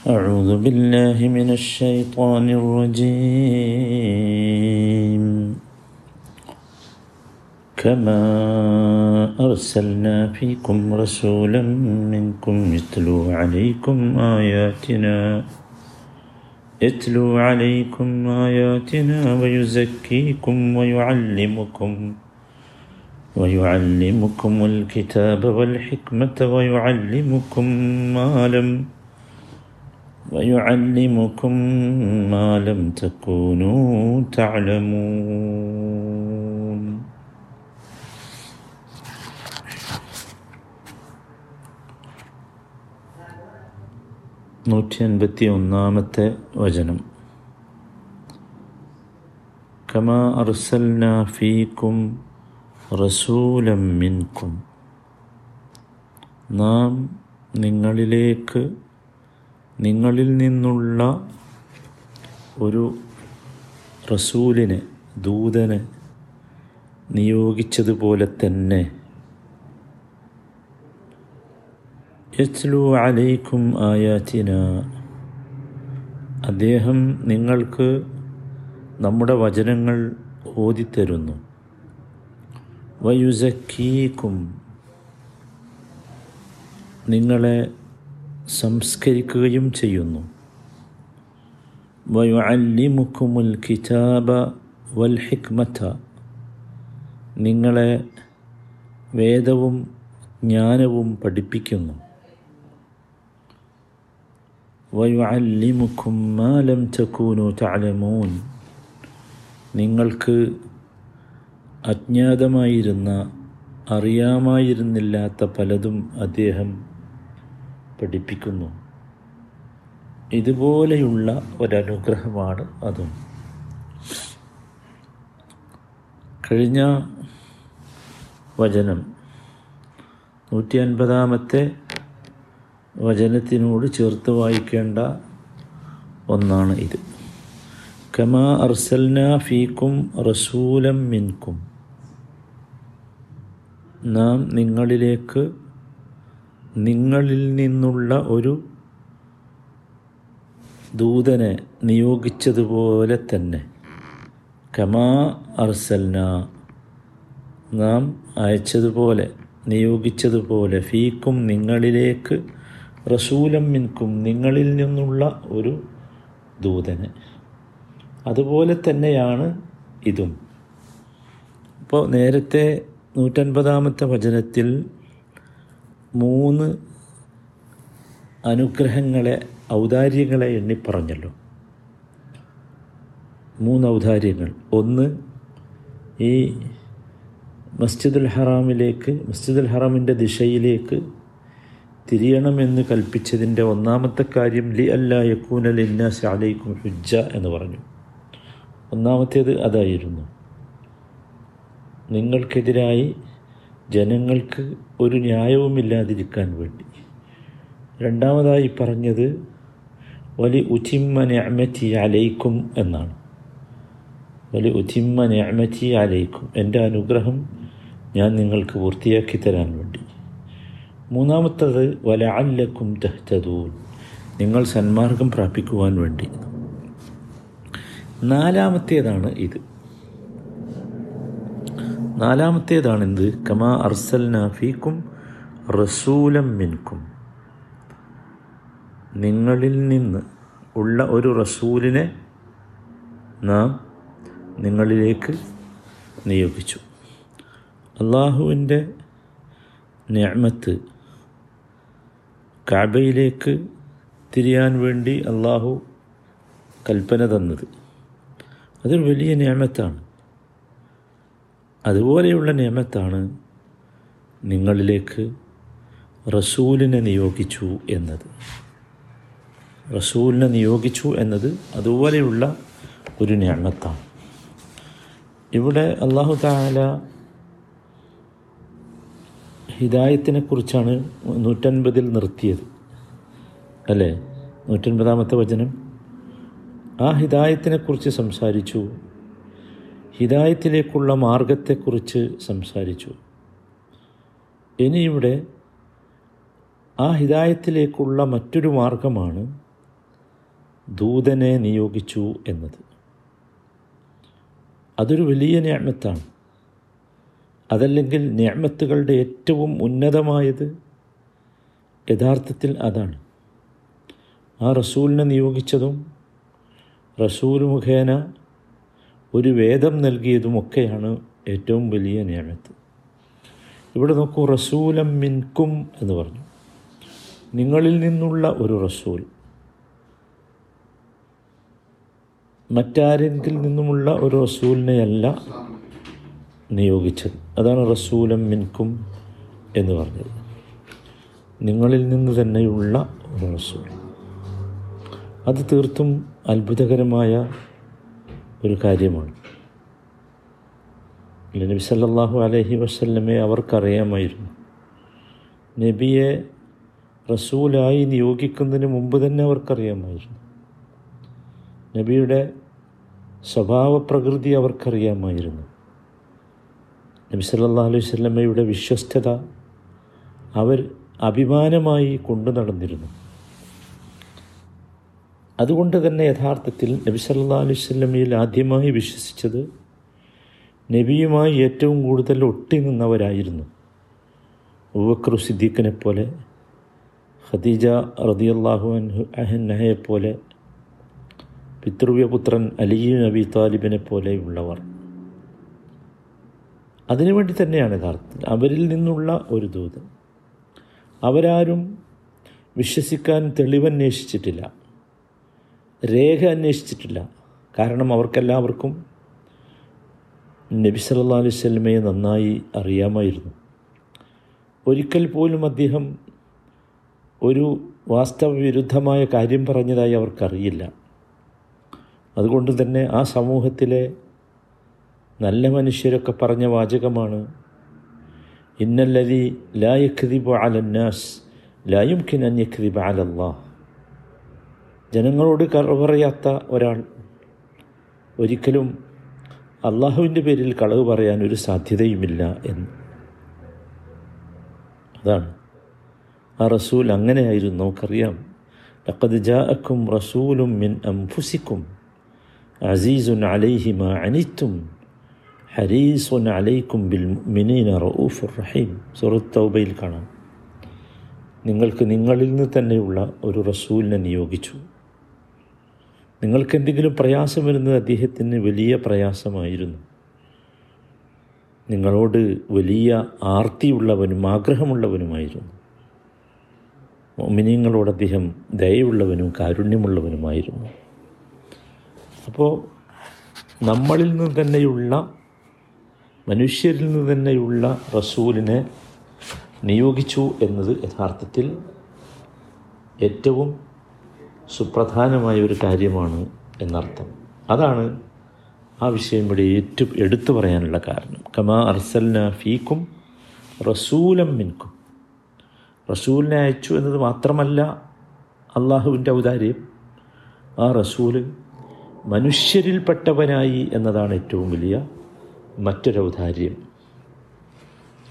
أعوذ بالله من الشيطان الرجيم. كما أرسلنا فيكم رسولا منكم يتلو عليكم آياتنا يتلو عليكم آياتنا ويزكيكم ويعلمكم ويعلمكم الكتاب والحكمة ويعلمكم ما لم ويعلمكم ما لم تكونوا تعلمون നൂറ്റി അൻപത്തി ഒന്നാമത്തെ വചനം കമാ അർസൽന ഫീക്കും റസൂലം മിൻകും നാം നിങ്ങളിലേക്ക് നിങ്ങളിൽ നിന്നുള്ള ഒരു റസൂലിനെ ദൂതനെ നിയോഗിച്ചതുപോലെ തന്നെ യസ്ലു അലൈക്കും ആയാത്തിന. അദ്ദേഹം നിങ്ങൾക്ക് നമ്മുടെ വചനങ്ങൾ ഓതിത്തരുന്നു. വയുസക്കീക്കും നിങ്ങളെ സംസ്കരിക്കുകയും ചെയ്യുന്നു. വയുഅല്ലിമുക്കുമുൽ കിതാബ വൽ ഹിക്മത നിങ്ങളെ വേദവും ജ്ഞാനവും പഠിപ്പിക്കുന്നു. വയുഅല്ലിമുക്കും മാലം ചക്കൂനു തലമൂൻ നിങ്ങൾക്ക് അജ്ഞാതമായിരുന്ന അറിയാമായിരുന്നില്ലാത്ത പലതും അദ്ദേഹം പഠിപ്പിക്കുന്നു. ഇതുപോലെയുള്ള ഒരനുഗ്രഹമാണ് അതും. കഴിഞ്ഞ വചനം നൂറ്റി അൻപതാമത്തെ വചനത്തിനോട് ചേർത്ത് വായിക്കേണ്ട ഒന്നാണ് ഇത്. കമാ അർസൽന ഫീക്കും റസൂലം മിൻകും. നാം നിങ്ങളിലേക്ക് നിങ്ങളിൽ നിന്നുള്ള ഒരു ദൂതനെ നിയോഗിച്ചതുപോലെ തന്നെ. കമാ അർസൽന. നാം അയച്ചതുപോലെ നിയോഗിച്ചതുപോലെ ഫീക്കും നിങ്ങളിലേക്ക് റസൂലം മിൻകും നിങ്ങളിൽ നിന്നുള്ള ഒരു ദൂതനെ. അതുപോലെ തന്നെയാണ് ഇതും. അപ്പോൾ നേരത്തെ നൂറ്റൻപതാമത്തെ വചനത്തിൽ മൂന്ന് അനുഗ്രഹങ്ങളെ ഔദാര്യങ്ങളെ എണ്ണിപ്പറഞ്ഞല്ലോ മൂന്ന് ഔദാര്യങ്ങൾ. ഒന്ന് ഈ മസ്ജിദുൽ ഹറാമിലേക്ക് മസ്ജിദുൽ ഹറാമിന്റെ ദിശയിലേക്ക് തിരിയണമെന്ന് കൽപ്പിച്ചതിന്റെ ഒന്നാമത്തെ കാര്യം ലി അല്ല യക്കൂനൽ ഇന്നാസ് അലൈക്കും ഹുജ്ജ എന്ന് പറഞ്ഞു. ഒന്നാമത്തേത് അതായിരുന്നു. നിങ്ങൾക്കെതിരായി ജനങ്ങൾക്ക് ഒരു ന്യായവുമില്ലാതിരിക്കാൻ വേണ്ടി. രണ്ടാമതായി പറഞ്ഞത് വലി ഉചിമ്മ ഞാമച്ചി അലയിക്കും എന്നാണ്. വലി ഉചിമ്മ ഞാമച്ചി അലയിക്കും എന്റെ അനുഗ്രഹം ഞാൻ നിങ്ങൾക്ക് പൂർത്തിയാക്കി തരാൻ വേണ്ടി. മൂന്നാമത്തത് വല അല്ലക്കും തെഹ്തദൂൻ നിങ്ങൾ സന്മാർഗം പ്രാപിക്കുവാൻ വേണ്ടി. നാലാമത്തേതാണ് ഇത്. നാലാമത്തേതാണ് എന്ത് കമാ അർസൽ നാഫീക്കും റസൂലം മിൻകും. നിങ്ങളിൽ നിന്ന് ഉള്ള ഒരു റസൂലിനെ നാം നിങ്ങളിലേക്ക് നിയോഗിച്ചു. അള്ളാഹുവിന്റെ ഞാമത്ത് കാബയിലേക്ക് തിരിയാൻ വേണ്ടി അള്ളാഹു കൽപ്പന തന്നത്. അതൊരു വലിയ നിയമത്താണ്. അതുപോലെയുള്ള നിയമത്താണ് നിങ്ങളിലേക്ക് റസൂലിനെ നിയോഗിച്ചു എന്നത്. റസൂലിനെ നിയോഗിച്ചു എന്നത് അതുപോലെയുള്ള ഒരു ഞാമത്താണ് ഇവിടെ അള്ളാഹു താല ഹിദായത്തിനെക്കുറിച്ചാണ് നൂറ്റൻപതിൽ നിർത്തിയത്. അല്ലേ? നൂറ്റൻപതാമത്തെ വചനം. ആ ഹിദായത്തിനെക്കുറിച്ച് സംസാരിച്ചു. ഹിദായത്തിലേക്കുള്ള മാർഗത്തെക്കുറിച്ച് സംസാരിച്ചു. ഇനിയിവിടെ ആ ഹിദായത്തിലേക്കുള്ള മറ്റൊരു മാർഗമാണ് ദൂതനെ നിയോഗിച്ചു എന്നത്. അതൊരു വലിയ ഞാമത്താണ്. അതല്ലെങ്കിൽ ഞാമത്തുകളുടെ ഏറ്റവും ഉന്നതമായത് യഥാർത്ഥത്തിൽ അതാണ്. ആ റസൂലിനെ നിയോഗിച്ചതും റസൂൽ മുഖേന ഒരു വേദം നൽകിയതുമൊക്കെയാണ് ഏറ്റവും വലിയ നിയമത്ത് ഇവിടെ നോക്കൂ റസൂലം മിൻകും എന്ന് പറഞ്ഞു. നിങ്ങളിൽ നിന്നുള്ള ഒരു റസൂൽ മറ്റാരെങ്കിൽ നിന്നുമുള്ള ഒരു റസൂലിനെയല്ല നിയോഗിച്ചത്. അതാണ് റസൂലം മിൻകും എന്ന് പറഞ്ഞത്. നിങ്ങളിൽ നിന്ന് തന്നെയുള്ള ഒരു റസൂൽ. അത് തീർത്തും അത്ഭുതകരമായ ഒരു കാര്യമാണ്. നബി സല്ലാഹു അലഹി വസ്ല്ലമെ അവർക്കറിയാമായിരുന്നു. നബിയെ റസൂലായി നിയോഗിക്കുന്നതിന് മുമ്പ് തന്നെ അവർക്കറിയാമായിരുന്നു. നബിയുടെ സ്വഭാവ പ്രകൃതി അവർക്കറിയാമായിരുന്നു. നബി സല്ലാ അലൈഹി വസല്ലമയുടെ വിശ്വസ്തത അവർ അഭിമാനമായി കൊണ്ടു നടന്നിരുന്നു. അതുകൊണ്ട് തന്നെ യഥാർത്ഥത്തിൽ നബി സല്ലാ അലൈഹി വസല്ലമയിൽ ആദ്യമായി വിശ്വസിച്ചത് നബിയുമായി ഏറ്റവും കൂടുതൽ ഒട്ടി നിന്നവരായിരുന്നു ഉവക്രു സിദ്ദീഖിനെ പോലെ ഖദീജ റതിയല്ലാഹു അൻഹു അഹന്നഹയെ പോലെ പിതൃവ്യപുത്രൻ അലി നബി താലിബിനെ പോലെയുള്ളവർ. അതിനുവേണ്ടി തന്നെയാണ് യഥാർത്ഥത്തിൽ അവരിൽ നിന്നുള്ള ഒരു ദൂത് അവരാരും വിശ്വസിക്കാൻ തെളിവന്വേഷിച്ചിട്ടില്ല. രേഖ അന്വേഷിച്ചിട്ടില്ല. കാരണം അവർക്കെല്ലാവർക്കും നബി സല്ലാ അലൈഹി സ്വലമയെ നന്നായി അറിയാമായിരുന്നു. ഒരിക്കൽ പോലും അദ്ദേഹം ഒരു വാസ്തവവിരുദ്ധമായ കാര്യം പറഞ്ഞതായി അവർക്കറിയില്ല. അതുകൊണ്ട് തന്നെ ആ സമൂഹത്തിലെ നല്ല മനുഷ്യരൊക്കെ പറഞ്ഞ വാചകമാണ് ഇന്നല്ലതി ലാ യഖ്ദിബു അലന്നാസ് ലാ യുംകിൻ അൻ അലല്ലാഹ് ജനങ്ങളോട് പറയാത്ത ഒരാൾ. ഒരിക്കലും അള്ളാഹുവിന്റെ പേരിൽ കളവ് പറയാൻ ഒരു സാധ്യതയുമില്ല എന്ന്. അതാണ്. ആ റസൂൽ അങ്ങനെയായിരുന്നു. നമുക്കറിയാം. ലഖദ് ജാഅക്കും റസൂലും മിൻ അംഫുസിക്കും അസീസുൻ അലൈഹിമ അനിത്തും ഹരീസുൻ അലൈക്കും ബിൽ മിനീന റഊഫുർ റഹീം. സുറത്ത് തൗബയിൽ കാണാം. നിങ്ങൾക്ക് നിങ്ങളിൽ നിന്ന് തന്നെയുള്ള ഒരു റസൂലിനെ നിയോഗിച്ചു. നിങ്ങൾക്ക് എന്തെങ്കിലും പ്രയാസം വരുന്നത് അദ്ദേഹത്തിന് വലിയ പ്രയാസമായിരുന്നു. നിങ്ങളോട് വലിയ ആർത്തിയുള്ളവനും ആഗ്രഹമുള്ളവനുമായിരുന്നു. മോമിനിയങ്ങളോട് അദ്ദേഹം ദയവുള്ളവനും കാരുണ്യമുള്ളവനുമായിരുന്നു. അപ്പോൾ നമ്മളിൽ നിന്ന് തന്നെയുള്ള മനുഷ്യരിൽ നിന്ന് തന്നെയുള്ള റസൂലിനെ നിയോഗിച്ചു എന്നത് യഥാർത്ഥത്തിൽ ഏറ്റവും സുപ്രധാനമായ ഒരു കാര്യമാണ് എന്നർത്ഥം. അതാണ് ആ വിഷയം ഇവിടെ ഏറ്റു എടുത്തു പറയാനുള്ള കാരണം. കമാ അർസൽന ഫീക്കും റസൂലം മിൻകും. റസൂലിനെ അയച്ചു എന്നത് മാത്രമല്ല അള്ളാഹുവിന്റെ ഔദാര്യം. ആ റസൂൽ മനുഷ്യരിൽപ്പെട്ടവനായി എന്നതാണ് ഏറ്റവും വലിയ മറ്റൊരു ഔദാര്യം.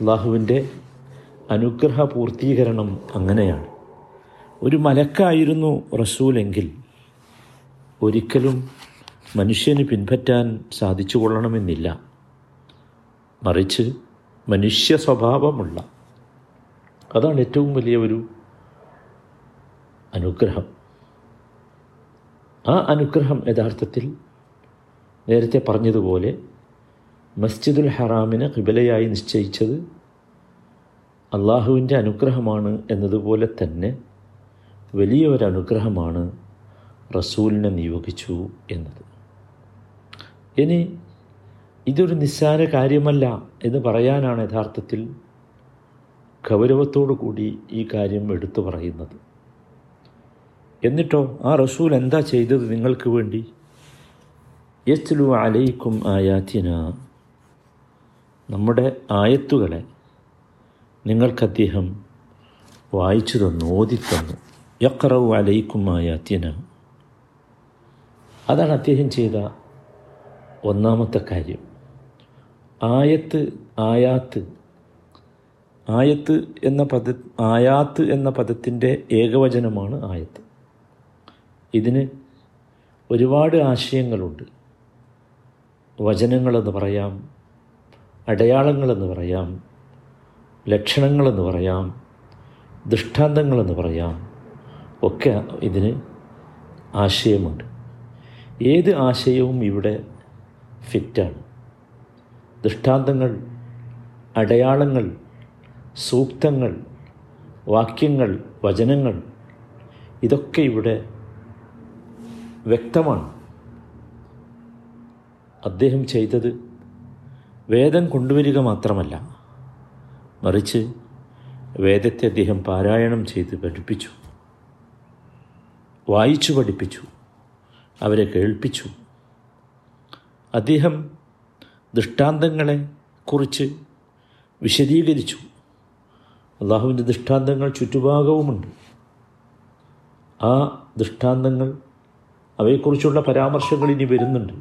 അള്ളാഹുവിന്റെ അനുഗ്രഹ പൂർത്തീകരണം അങ്ങനെയാണ്. ഒരു മലക്കായിരുന്നു റസൂലെങ്കിൽ ഒരിക്കലും മനുഷ്യന് പിൻപറ്റാൻ സാധിച്ചു കൊള്ളണമെന്നില്ല മറിച്ച് മനുഷ്യ സ്വഭാവമുള്ള അതാണ് ഏറ്റവും വലിയ ഒരു അനുഗ്രഹം. ആ അനുഗ്രഹം യഥാർത്ഥത്തിൽ നേരത്തെ പറഞ്ഞതുപോലെ മസ്ജിദുൽ ഹറാമിനെ കിബലയായി നിശ്ചയിച്ചത് അള്ളാഹുവിന്റെ അനുഗ്രഹമാണ് എന്നതുപോലെ തന്നെ വലിയ ഒരു അനുഗ്രഹമാണ് റസൂലിനെ നിയോഗിച്ചു എന്നത്. ഇനി ഇതൊരു നിസ്സാര കാര്യമല്ല എന്ന് പറയാനാണ് യഥാർത്ഥത്തിൽ ഗൗരവത്തോടു കൂടി ഈ കാര്യം എടുത്തു പറയുന്നത്. എന്നിട്ടോ ആ റസൂൽ എന്താ ചെയ്തത് നിങ്ങൾക്ക് വേണ്ടി? യസ്ലു അലൈക്കും ആയാത്തിന. നമ്മുടെ ആയത്തുകളെ നിങ്ങൾക്ക് അദ്ദേഹം വായിച്ചു തന്നു ഓതിത്തന്നു. യക്കറവു അലൈക്കും ആയാത്തിന അതാണ് അദ്ദേഹം ചെയ്ത ഒന്നാമത്തെ കാര്യം. ആയത്ത് ആയാത്ത്. ആയത്ത് എന്ന പദ ആയാത്ത് എന്ന പദത്തിന്റെ ഏകവചനമാണ് ആയത്ത്. ഇതിന് ഒരുപാട് ആശയങ്ങളുണ്ട്. വചനങ്ങളെന്ന് പറയാം അടയാളങ്ങളെന്ന് പറയാം ലക്ഷണങ്ങളെന്ന് പറയാം ദൃഷ്ടാന്തങ്ങളെന്ന് പറയാം ഒക്കെ ഇതിന് ആശയമുണ്ട്. ഏത് ആശയവും ഇവിടെ ഫിറ്റാണ്. ദൃഷ്ടാന്തങ്ങൾ അടയാളങ്ങൾ സൂക്തങ്ങൾ വാക്യങ്ങൾ വചനങ്ങൾ ഇതൊക്കെ ഇവിടെ വ്യക്തമാണ്. അദ്ദേഹം ചെയ്തത് വേദം കൊണ്ടുവരിക മാത്രമല്ല മറിച്ച് വേദത്തെ അദ്ദേഹം പാരായണം ചെയ്ത് പഠിപ്പിച്ചു. വായിച്ചു പഠിപ്പിച്ചു അവരെ കേൾപ്പിച്ചു. അദ്ദേഹം ദൃഷ്ടാന്തങ്ങളെ കുറിച്ച് വിശദീകരിച്ചു. അള്ളാഹുവിന്റെ ദൃഷ്ടാന്തങ്ങൾ ചുറ്റുഭാഗവുമുണ്ട്. ആ ദൃഷ്ടാന്തങ്ങൾ അവയെക്കുറിച്ചുള്ള പരാമർശങ്ങൾ ഇനി വരുന്നുണ്ട്.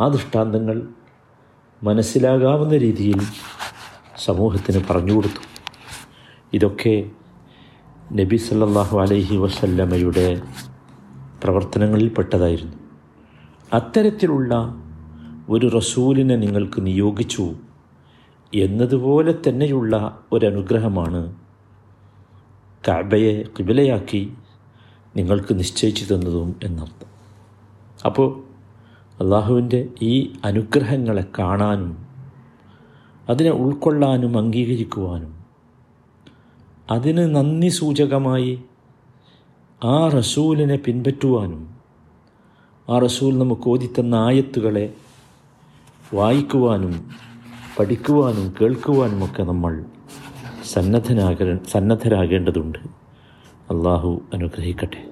ആ ദൃഷ്ടാന്തങ്ങൾ മനസ്സിലാകാവുന്ന രീതിയിൽ സമൂഹത്തിന് പറഞ്ഞു കൊടുത്തു. ഇതൊക്കെ നബി സല്ലാഹു അലൈഹി വസല്ലമയുടെ പ്രവർത്തനങ്ങളിൽപ്പെട്ടതായിരുന്നു അത്തരത്തിലുള്ള ഒരു റസൂലിനെ നിങ്ങൾക്ക് നിയോഗിച്ചു എന്നതുപോലെ തന്നെയുള്ള ഒരനുഗ്രഹമാണ് കഅബയെ കിബിലയാക്കി നിങ്ങൾക്ക് നിശ്ചയിച്ചു തന്നതും എന്നർത്ഥം. അപ്പോൾ അള്ളാഹുവിന്റെ ഈ അനുഗ്രഹങ്ങളെ കാണാനും അതിനെ ഉൾക്കൊള്ളാനും അംഗീകരിക്കുവാനും അതിന് നന്ദി സൂചകമായി ആ റസൂലിനെ പിൻപറ്റുവാനും ആ റസൂൽ നമുക്ക് ഓതിത്തന്ന ആയത്തുകളെ വായിക്കുവാനും പഠിക്കുവാനും കേൾക്കുവാനുമൊക്കെ നമ്മൾ സന്നദ്ധനാക സന്നദ്ധരാകേണ്ടതുണ്ട്. അള്ളാഹു അനുഗ്രഹിക്കട്ടെ.